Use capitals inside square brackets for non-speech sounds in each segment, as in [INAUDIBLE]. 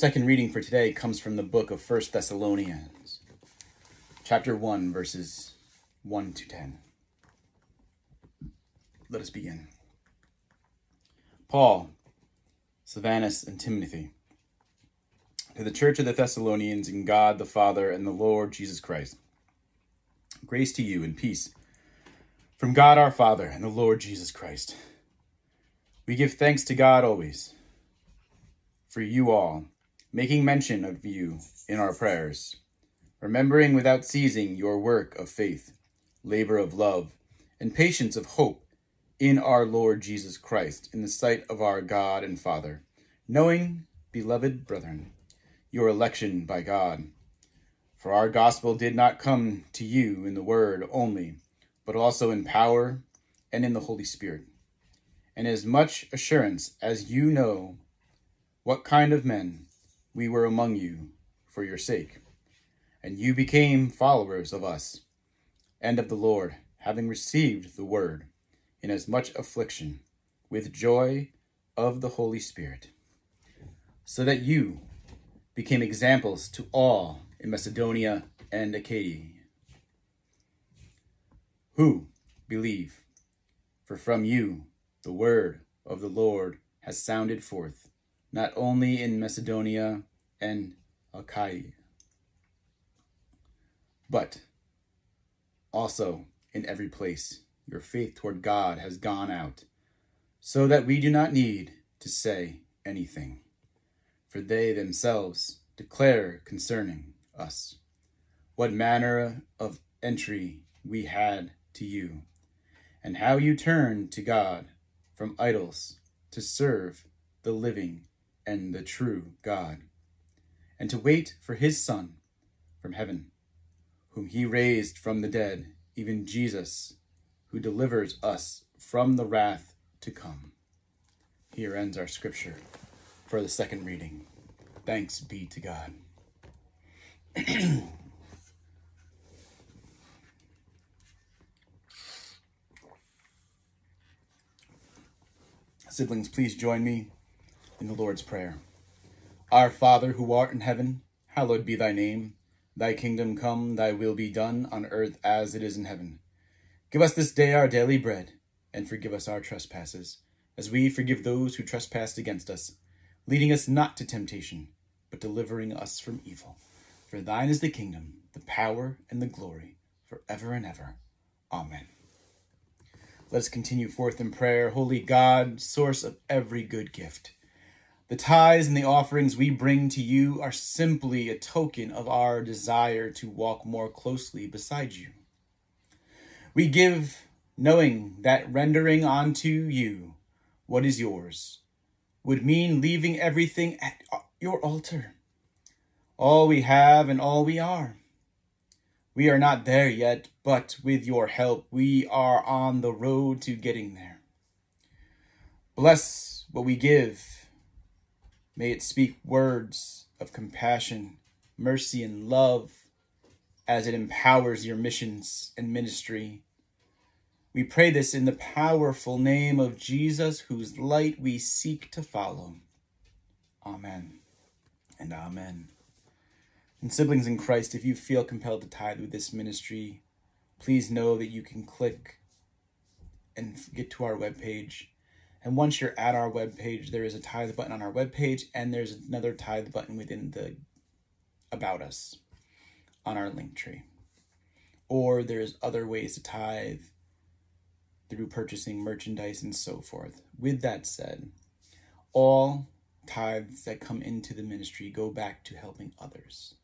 second reading for today comes from the book of First Thessalonians, chapter 1, verses 1 to 10. Let us begin. Paul, Silvanus, and Timothy, to the church of the Thessalonians in God the Father and the Lord Jesus Christ. Grace to you and peace from God our Father and the Lord Jesus Christ. We give thanks to God always for you all, making mention of you in our prayers, remembering without ceasing your work of faith, labor of love, and patience of hope in our Lord Jesus Christ, in the sight of our God and Father, knowing, beloved brethren, your election by God. For our gospel did not come to you in the word only, but also in power and in the Holy Spirit, and as much assurance as you know what kind of men we were among you for your sake. And you became followers of us and of the Lord, having received the word in as much affliction with joy of the Holy Spirit, so that you became examples to all in Macedonia and Achaia, who believe, for from you the word of the Lord has sounded forth not only in Macedonia and Achaia, but also in every place your faith toward God has gone out, so that we do not need to say anything, for they themselves declare concerning us what manner of entry we had to you, and how you turned to God from idols to serve the living and the true God, and to wait for his Son from heaven, whom he raised from the dead, even Jesus, who delivers us from the wrath to come. Here ends our scripture for the second reading. Thanks be to God. [CLEARS THROAT] Siblings, please join me in the Lord's Prayer. Our Father, who art in heaven, hallowed be thy name. Thy kingdom come, thy will be done, on earth as it is in heaven. Give us this day our daily bread, and forgive us our trespasses, as we forgive those who trespass against us, leading us not to temptation, but delivering us from evil. For thine is the kingdom, the power, and the glory, for ever and ever. Amen. Let us continue forth in prayer. Holy God, source of every good gift. The tithes and the offerings we bring to you are simply a token of our desire to walk more closely beside you. We give knowing that rendering unto you what is yours would mean leaving everything at your altar, all we have and all we are. We are not there yet, but with your help, we are on the road to getting there. Bless what we give May it speak words of compassion, mercy, and love as it empowers your missions and ministry. We pray this in the powerful name of Jesus, whose light we seek to follow. Amen and amen. And siblings in Christ, if you feel compelled to tithe with this ministry, please know that you can click and get to our webpage and once you're at our webpage, there is a tithe button on our webpage, and there's another tithe button within the About Us on our link tree. Or there's other ways to tithe through purchasing merchandise and so forth. With that said, all tithes that come into the ministry go back to helping others,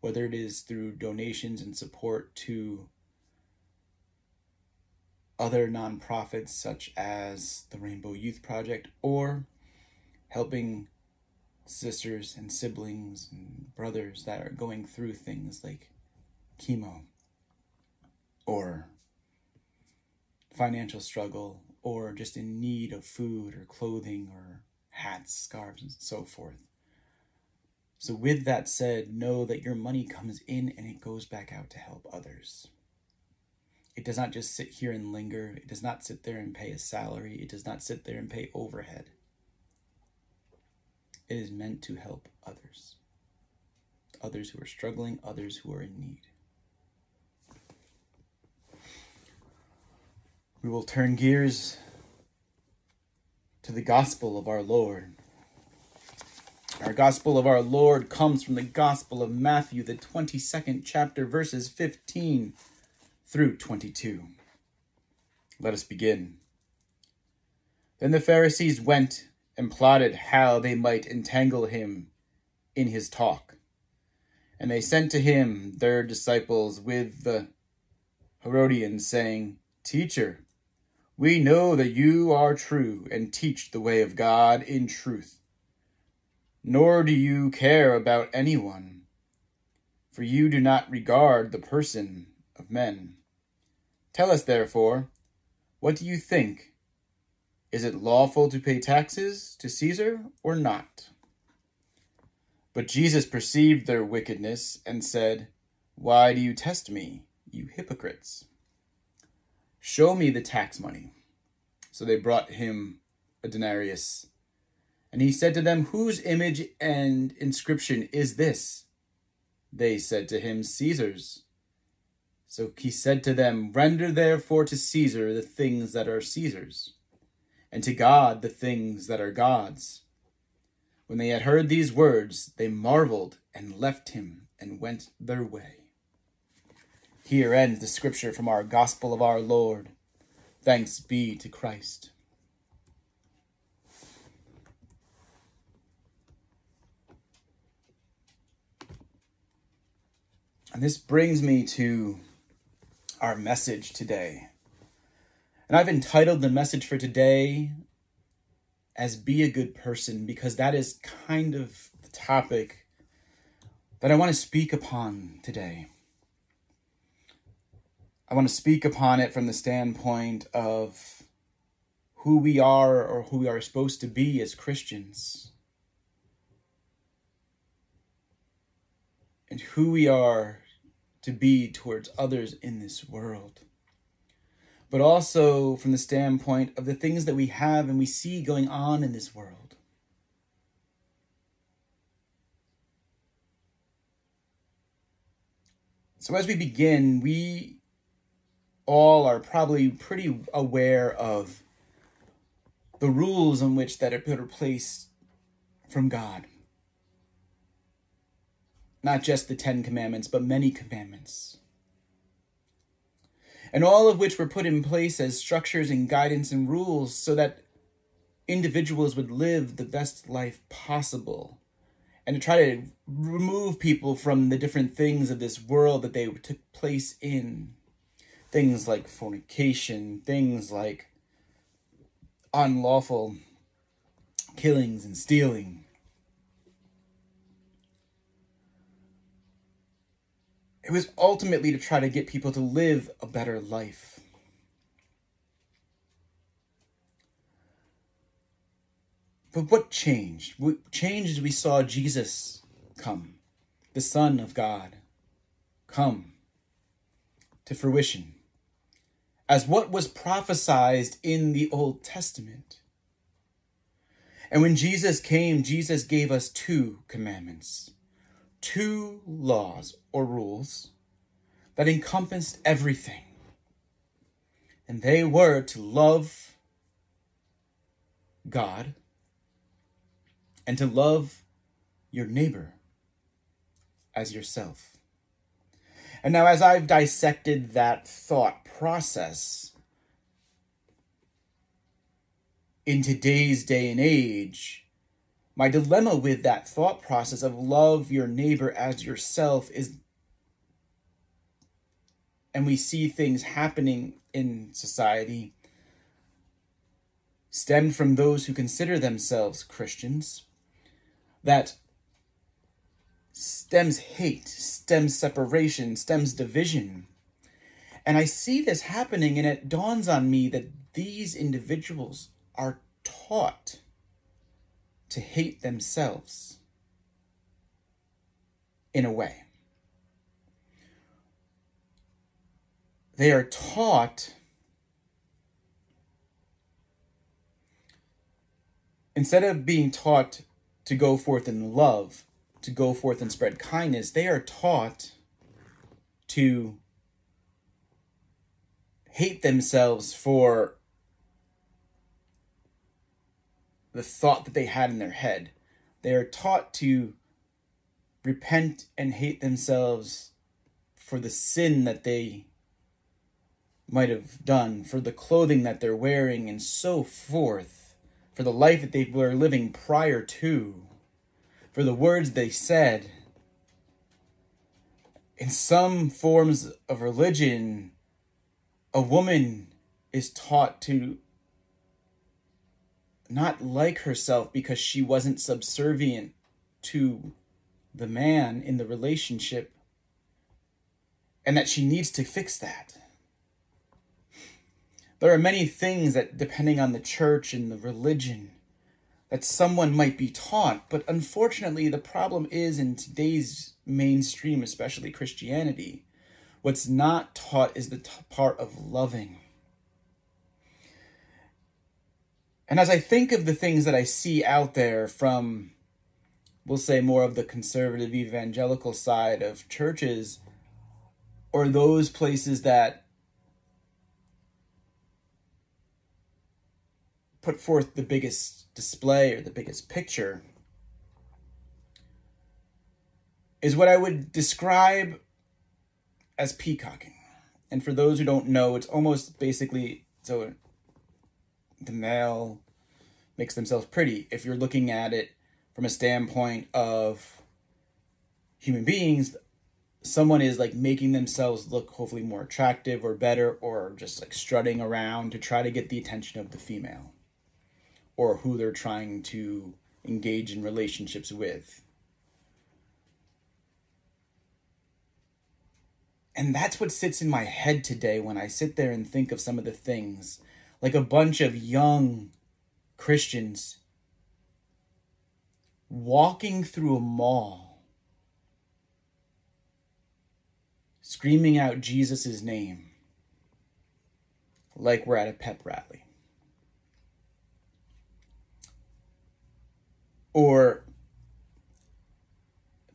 whether it is through donations and support to other nonprofits such as the Rainbow Youth Project or helping sisters and siblings and brothers that are going through things like chemo or financial struggle or just in need of food or clothing or hats, scarves, and so forth. So, with that said, know that your money comes in and it goes back out to help others. It does not just sit here and linger. It does not sit there and pay a salary. It does not sit there and pay overhead. It is meant to help others. Others who are struggling, others who are in need. We will turn gears to the gospel of our Lord. Our gospel of our Lord comes from the gospel of Matthew, the 22nd chapter, verses 15 through 22. Let us begin. Then the Pharisees went and plotted how they might entangle him in his talk. And they sent to him their disciples with the Herodians, saying, Teacher, we know that you are true and teach the way of God in truth. Nor do you care about anyone, for you do not regard the person of men. Tell us, therefore, what do you think? Is it lawful to pay taxes to Caesar or not? But Jesus perceived their wickedness and said, Why do you test me, you hypocrites? Show me the tax money. So they brought him a denarius. And he said to them, Whose image and inscription is this? They said to him, Caesar's. So he said to them, Render therefore to Caesar the things that are Caesar's and to God the things that are God's. When they had heard these words, they marveled and left him and went their way. Here ends the scripture from our gospel of our Lord. Thanks be to Christ. And this brings me to our message today. And I've entitled the message for today as Be a Good Person because that is kind of the topic that I want to speak upon today. I want to speak upon it from the standpoint of who we are or who we are supposed to be as Christians. And who we are to be towards others in this world but also from the standpoint of the things that we have and we see going on in this world. So, as we begin, we all are probably pretty aware of the rules in which that are put in place from God. Not just the Ten Commandments, but many commandments and all of which were put in place as structures and guidance and rules so that individuals would live the best life possible and to try to remove people from the different things of this world that they took place in. Things like fornication, things like unlawful killings and stealing, It was ultimately to try to get people to live a better life. But what changed? What changed as we saw Jesus come, the Son of God, come to fruition as what was prophesied in the Old Testament. And when Jesus came, Jesus gave us two commandments two laws or rules that encompassed everything. And they were to love God and to love your neighbor as yourself. And now, as I've dissected that thought process in today's day and age, my dilemma with that thought process of love your neighbor as yourself is and we see things happening in society stem from those who consider themselves Christians that stems hate, stems separation, stems division. And I see this happening, and it dawns on me that these individuals are taught to hate themselves in a way. They are taught instead of being taught to go forth in love, to go forth and spread kindness. They are taught to hate themselves for the thought that they had in their head. They are taught to repent and hate themselves for the sin that they might have done, for the clothing that they're wearing, and so forth, for the life that they were living prior to, for the words they said. In some forms of religion, a woman is taught to not like herself because she wasn't subservient to the man in the relationship and that she needs to fix that. There are many things that, depending on the church and the religion, that someone might be taught, but unfortunately, the problem is in today's mainstream, especially Christianity, what's not taught is the t- part of loving. And as I think of the things that I see out there from, we'll say, more of the conservative evangelical side of churches, or those places that put forth the biggest display or the biggest picture is what I would describe as peacocking. And for those who don't know, it's almost basically so the male makes themselves pretty. If you're looking at it from a standpoint of human beings, someone is like making themselves look hopefully more attractive or better or just like strutting around to try to get the attention of the female or who they're trying to engage in relationships with. And that's what sits in my head today when I sit there and think of some of the things. Like a bunch of young Christians walking through a mall, screaming out Jesus' name like we're at a pep rally. or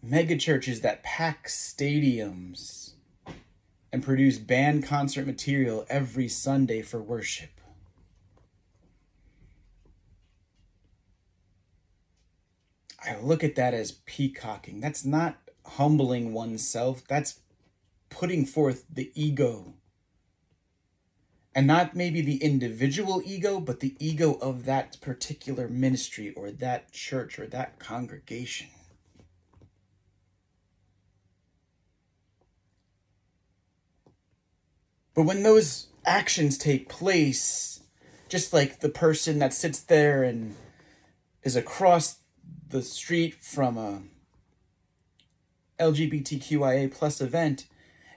mega churches that pack stadiums and produce band concert material every Sunday for worship. I look at that as peacocking. That's not humbling oneself, that's putting forth the ego and not maybe the individual ego, but the ego of that particular ministry or that church or that congregation. But when those actions take place, just like the person that sits there and is across the street from a LGBTQIA plus event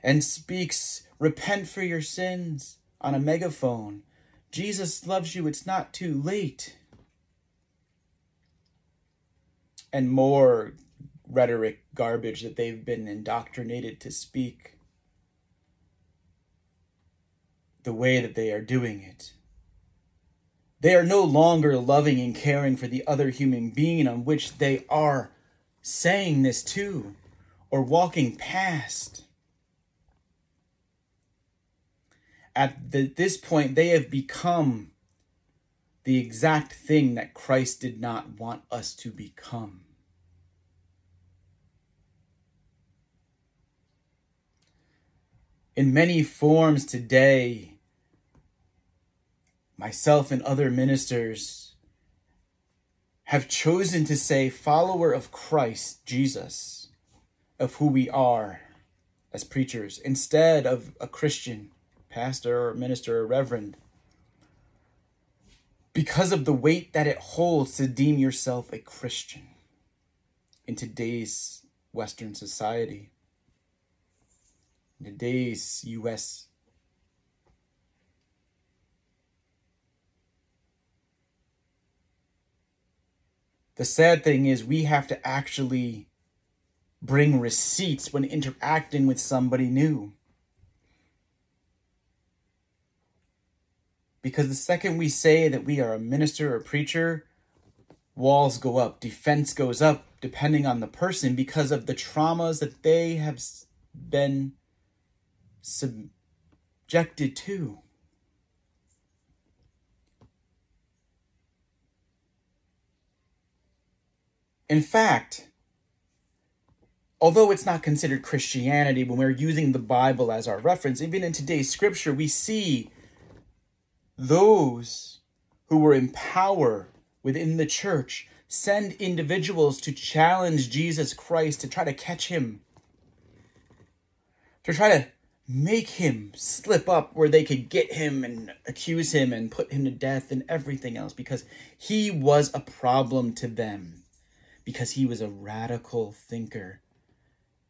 and speaks, repent for your sins, on a megaphone. Jesus loves you, it's not too late. And more rhetoric garbage that they've been indoctrinated to speak the way that they are doing it. They are no longer loving and caring for the other human being on which they are saying this to or walking past. at the, this point, they have become the exact thing that Christ did not want us to become. In many forms today, myself and other ministers have chosen to say, follower of Christ Jesus, of who we are as preachers, instead of a Christian pastor or minister or reverend because of the weight that it holds to deem yourself a Christian in today's Western society, in today's U.S. The sad thing is, we have to actually bring receipts when interacting with somebody new. Because the second we say that we are a minister or preacher, walls go up, defense goes up, depending on the person, because of the traumas that they have been subjected to. In fact, although it's not considered Christianity when we're using the Bible as our reference, even in today's scripture, we see those who were in power within the church send individuals to challenge Jesus Christ to try to catch him, to try to make him slip up where they could get him and accuse him and put him to death and everything else because he was a problem to them because he was a radical thinker.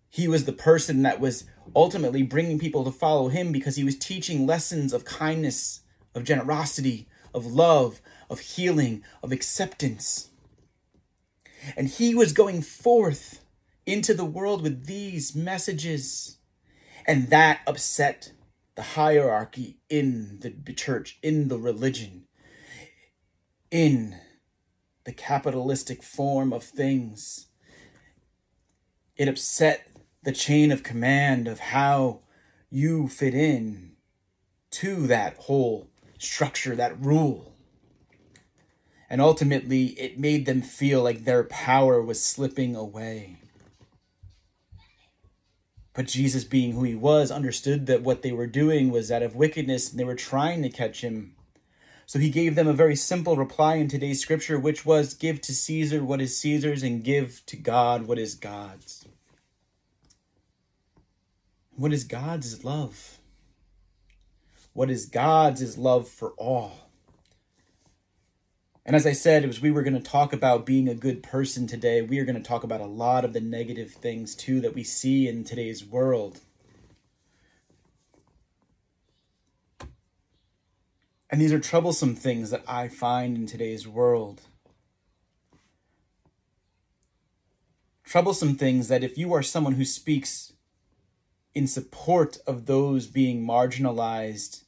He was the person that was ultimately bringing people to follow him because he was teaching lessons of kindness, of generosity, of love, of healing, of acceptance. And he was going forth into the world with these messages. And that upset the hierarchy in the church, in the religion, in the capitalistic form of things. It upset the chain of command of how you fit in to that whole structure, that rule. And ultimately, it made them feel like their power was slipping away. But Jesus, being who he was, understood that what they were doing was out of wickedness and they were trying to catch him so he gave them a very simple reply in today's scripture, which was give to Caesar what is Caesar's and give to God what is God's. What is God's is love? What is God's is love for all. And as I said, as we were going to talk about being a good person today, we are going to talk about a lot of the negative things too that we see in today's world. And these are troublesome things that I find in today's world. Troublesome things that if you are someone who speaks in support of those being marginalized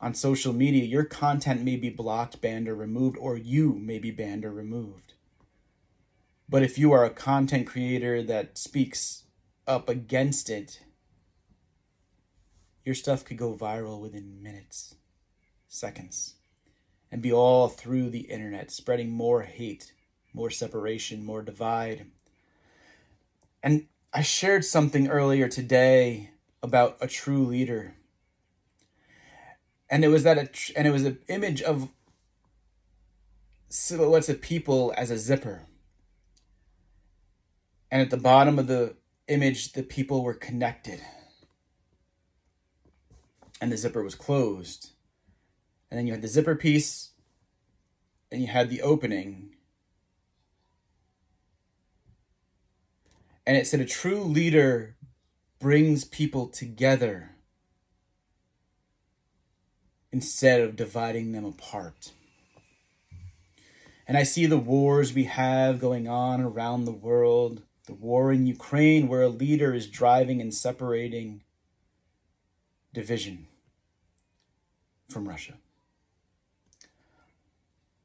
on social media, your content may be blocked, banned, or removed, or you may be banned or removed. But if you are a content creator that speaks up against it, your stuff could go viral within minutes seconds and be all through the internet, spreading more hate, more separation, more divide. And I shared something earlier today about a true leader. And it was that a, and it was an image of silhouettes of people as a zipper. And at the bottom of the image, the people were connected. And the zipper was closed and then you had the zipper piece, and you had the opening. And it said a true leader brings people together instead of dividing them apart. And I see the wars we have going on around the world. The war in Ukraine, where a leader is driving and separating division from Russia.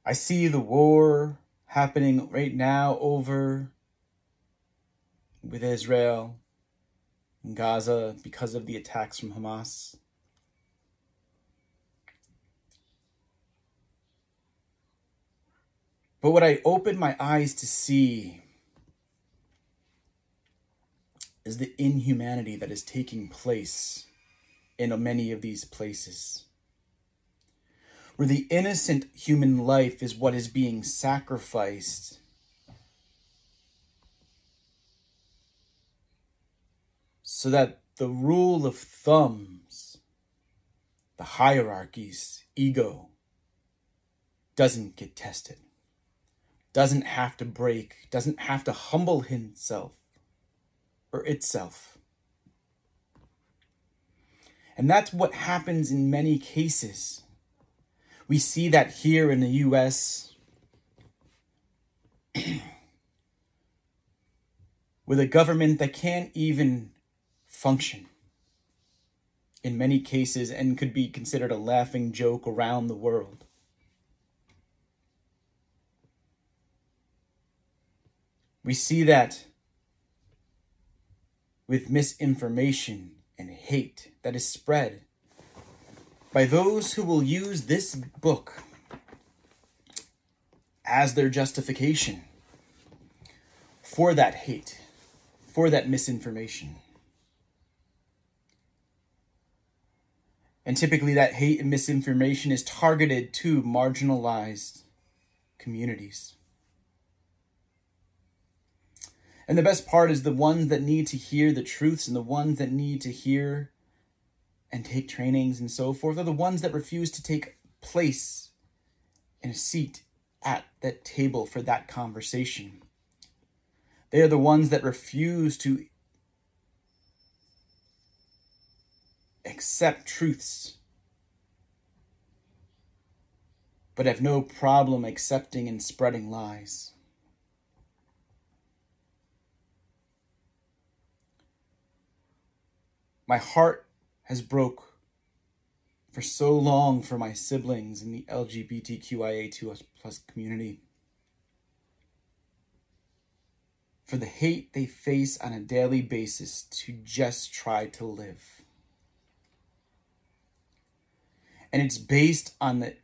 I see the war happening right now over with Israel and Gaza because of the attacks from Hamas. But what I opened my eyes to see is the inhumanity that is taking place in many of these places where the innocent human life is what is being sacrificed. So that the rule of thumbs, the hierarchies, ego, doesn't get tested, doesn't have to break, doesn't have to humble himself or itself. And that's what happens in many cases we see that here in the US [CLEARS THROAT] with a government that can't even function in many cases and could be considered a laughing joke around the world. We see that with misinformation and hate that is spread by those who will use this book as their justification for that hate, for that misinformation. And typically, that hate and misinformation is targeted to marginalized communities. And the best part is the ones that need to hear the truths and the ones that need to hear and take trainings and so forth are the ones that refuse to take place in a seat at that table for that conversation. They are the ones that refuse to accept truths, but have no problem accepting and spreading lies. My heart has broke for so long for my siblings in the LGBTQIA2 plus community. For the hate they face on a daily basis to just try to live. And it's based on the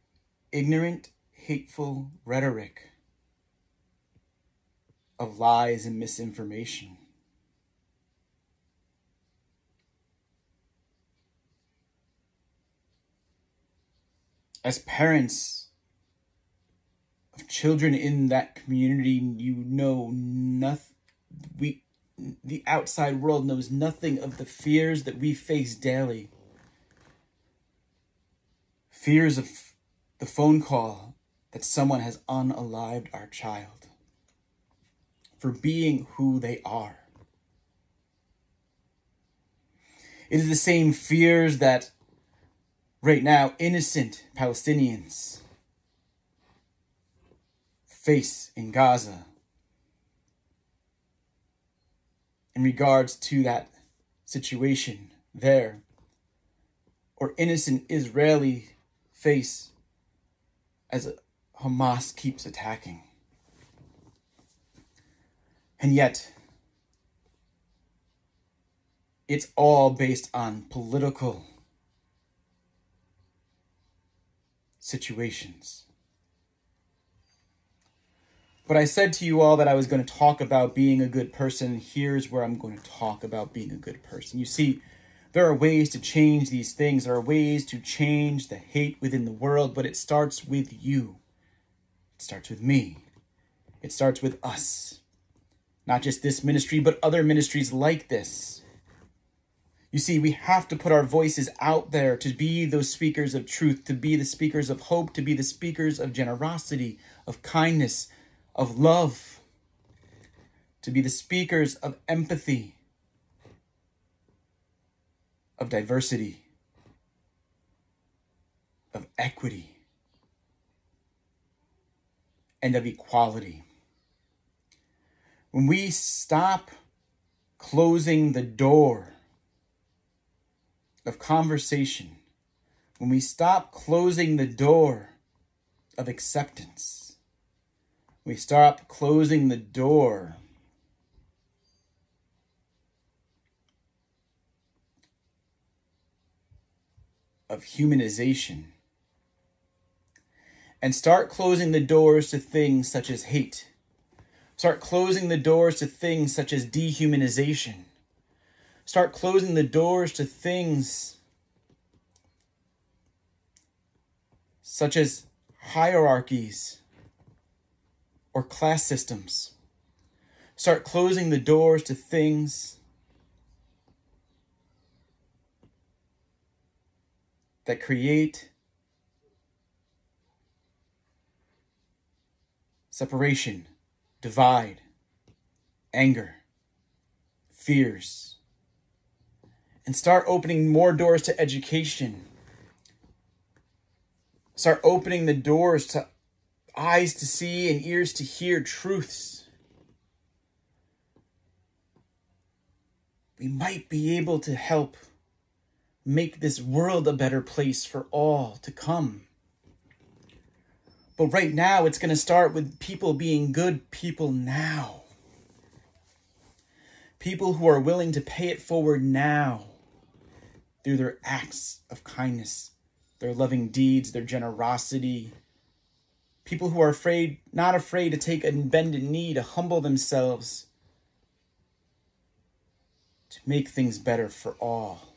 ignorant, hateful rhetoric of lies and misinformation. As parents of children in that community, you know nothing. We, the outside world knows nothing of the fears that we face daily fears of the phone call that someone has unalived our child for being who they are. It is the same fears that right now innocent Palestinians face in Gaza in regards to that situation there, or innocent Israeli face as Hamas keeps attacking. And yet, it's all based on political situations. But I said to you all that I was going to talk about being a good person. Here's where I'm going to talk about being a good person. You see, there are ways to change these things. There are ways to change the hate within the world, but it starts with you. It starts with me. It starts with us. Not just this ministry, but other ministries like this. You see, we have to put our voices out there to be those speakers of truth, to be the speakers of hope, to be the speakers of generosity, of kindness, of love, to be the speakers of empathy, of diversity, of equity, and of equality. When we stop closing the door of conversation, when we stop closing the door of acceptance, we stop closing the door of humanization and start closing the doors to things such as hate. Start closing the doors to things such as dehumanization. Start closing the doors to things such as hierarchies or class systems. Start closing the doors to things that create separation, divide, anger, fears, and start opening more doors to education. Start opening the doors to eyes to see and ears to hear truths. We might be able to help make this world a better place for all to come. But right now, it's going to start with people being good people now. People who are willing to pay it forward now through their acts of kindness, their loving deeds, their generosity. People who are afraid, not afraid to take a bended knee, to humble themselves, to make things better for all.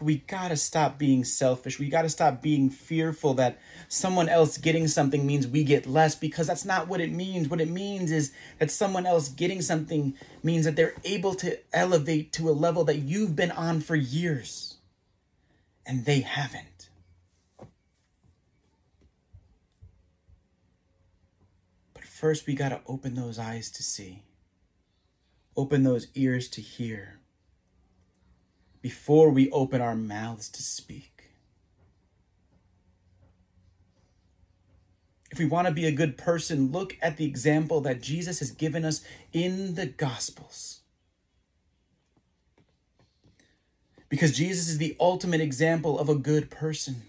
We gotta stop being selfish. We gotta stop being fearful that someone else getting something means we get less because that's not what it means. What it means is that someone else getting something means that they're able to elevate to a level that you've been on for years and they haven't. But first, we gotta open those eyes to see, open those ears to hear before we open our mouths to speak. If we want to be a good person, look at the example that Jesus has given us in the Gospels. Because Jesus is the ultimate example of a good person.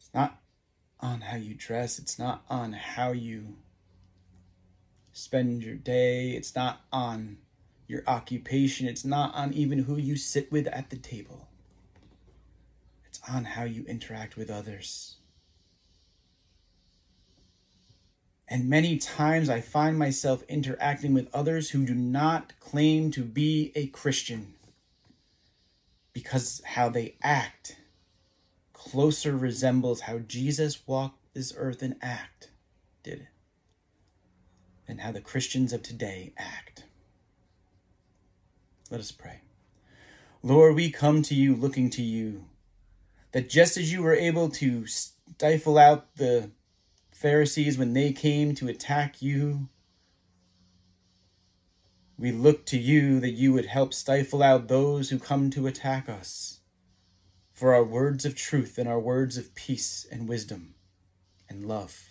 It's not on how you dress, it's not on how you spend your day. It's not on your occupation. It's not on even who you sit with at the table. It's on how you interact with others. And many times I find myself interacting with others who do not claim to be a Christian because how they act closer resembles how Jesus walked this earth and act did and how the Christians of today act. Let us pray. Lord, we come to you looking to you, that just as you were able to stifle out the Pharisees when they came to attack you, we look to you that you would help stifle out those who come to attack us for our words of truth and our words of peace and wisdom and love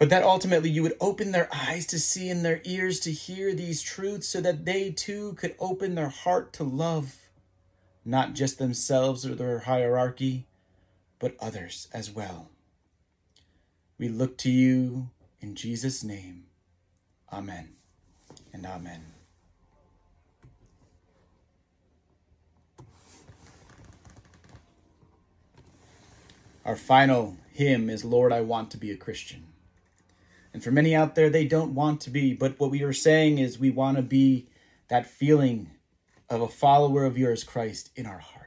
but that ultimately you would open their eyes to see and their ears to hear these truths so that they too could open their heart to love not just themselves or their hierarchy, but others as well. We look to you in Jesus' name. Amen and amen. Our final hymn is Lord, I Want to Be a Christian. And for many out there, they don't want to be. But what we are saying is we want to be that feeling of a follower of yours, Christ, in our heart.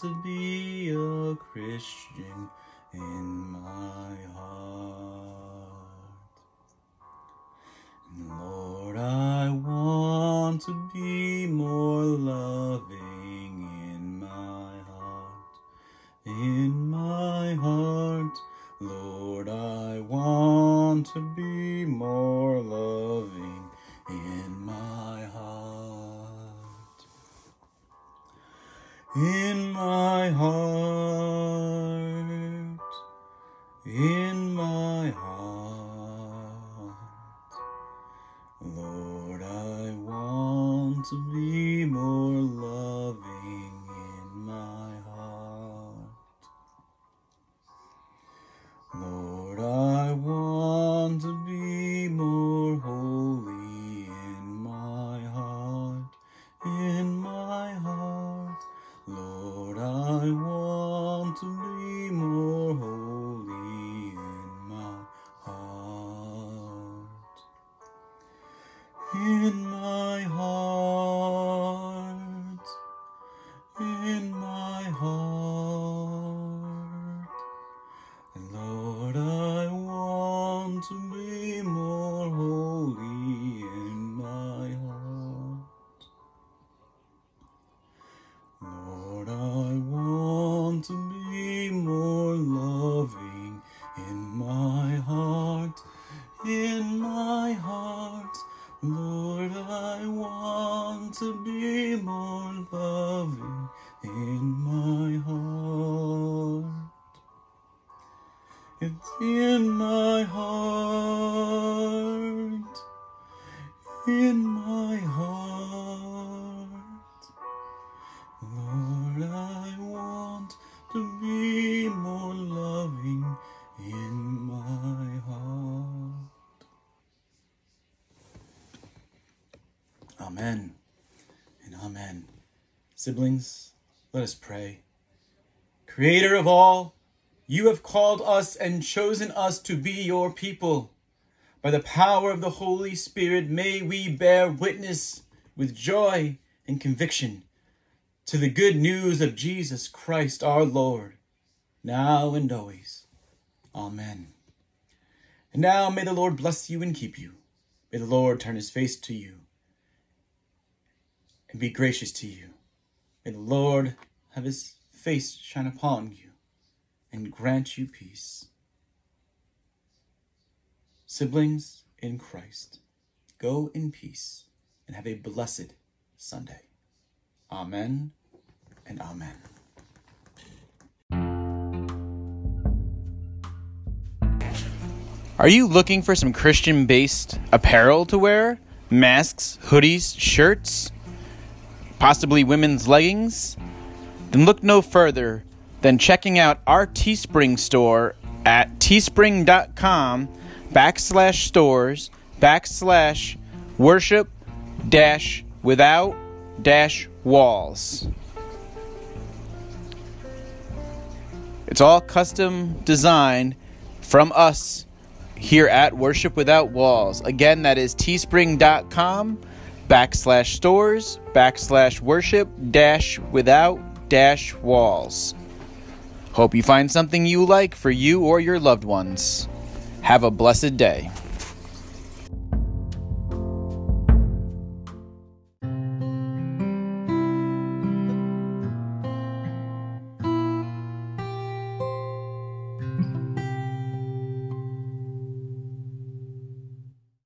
To be a Christian in my heart, Lord, I want to be more loving in my heart. In my heart, Lord, I want to be more In my heart, Amen and amen. Siblings, let us pray. Creator of all, you have called us and chosen us to be your people. By the power of the Holy Spirit, may we bear witness with joy and conviction to the good news of Jesus Christ our Lord, now and always. Amen. And now may the Lord bless you and keep you. May the Lord turn his face to you and be gracious to you. May the Lord have his face shine upon you and grant you peace. Siblings in Christ, go in peace and have a blessed Sunday. Amen and amen. Are you looking for some Christian based apparel to wear? Masks, hoodies, shirts, possibly women's leggings? Then look no further than checking out our Teespring store at teespring.com backslash stores backslash worship dash without dash walls. It's all custom designed from us here at Worship Without Walls. Again, that is teespring.com backslash stores backslash worship dash without dash walls. Hope you find something you like for you or your loved ones. Have a blessed day.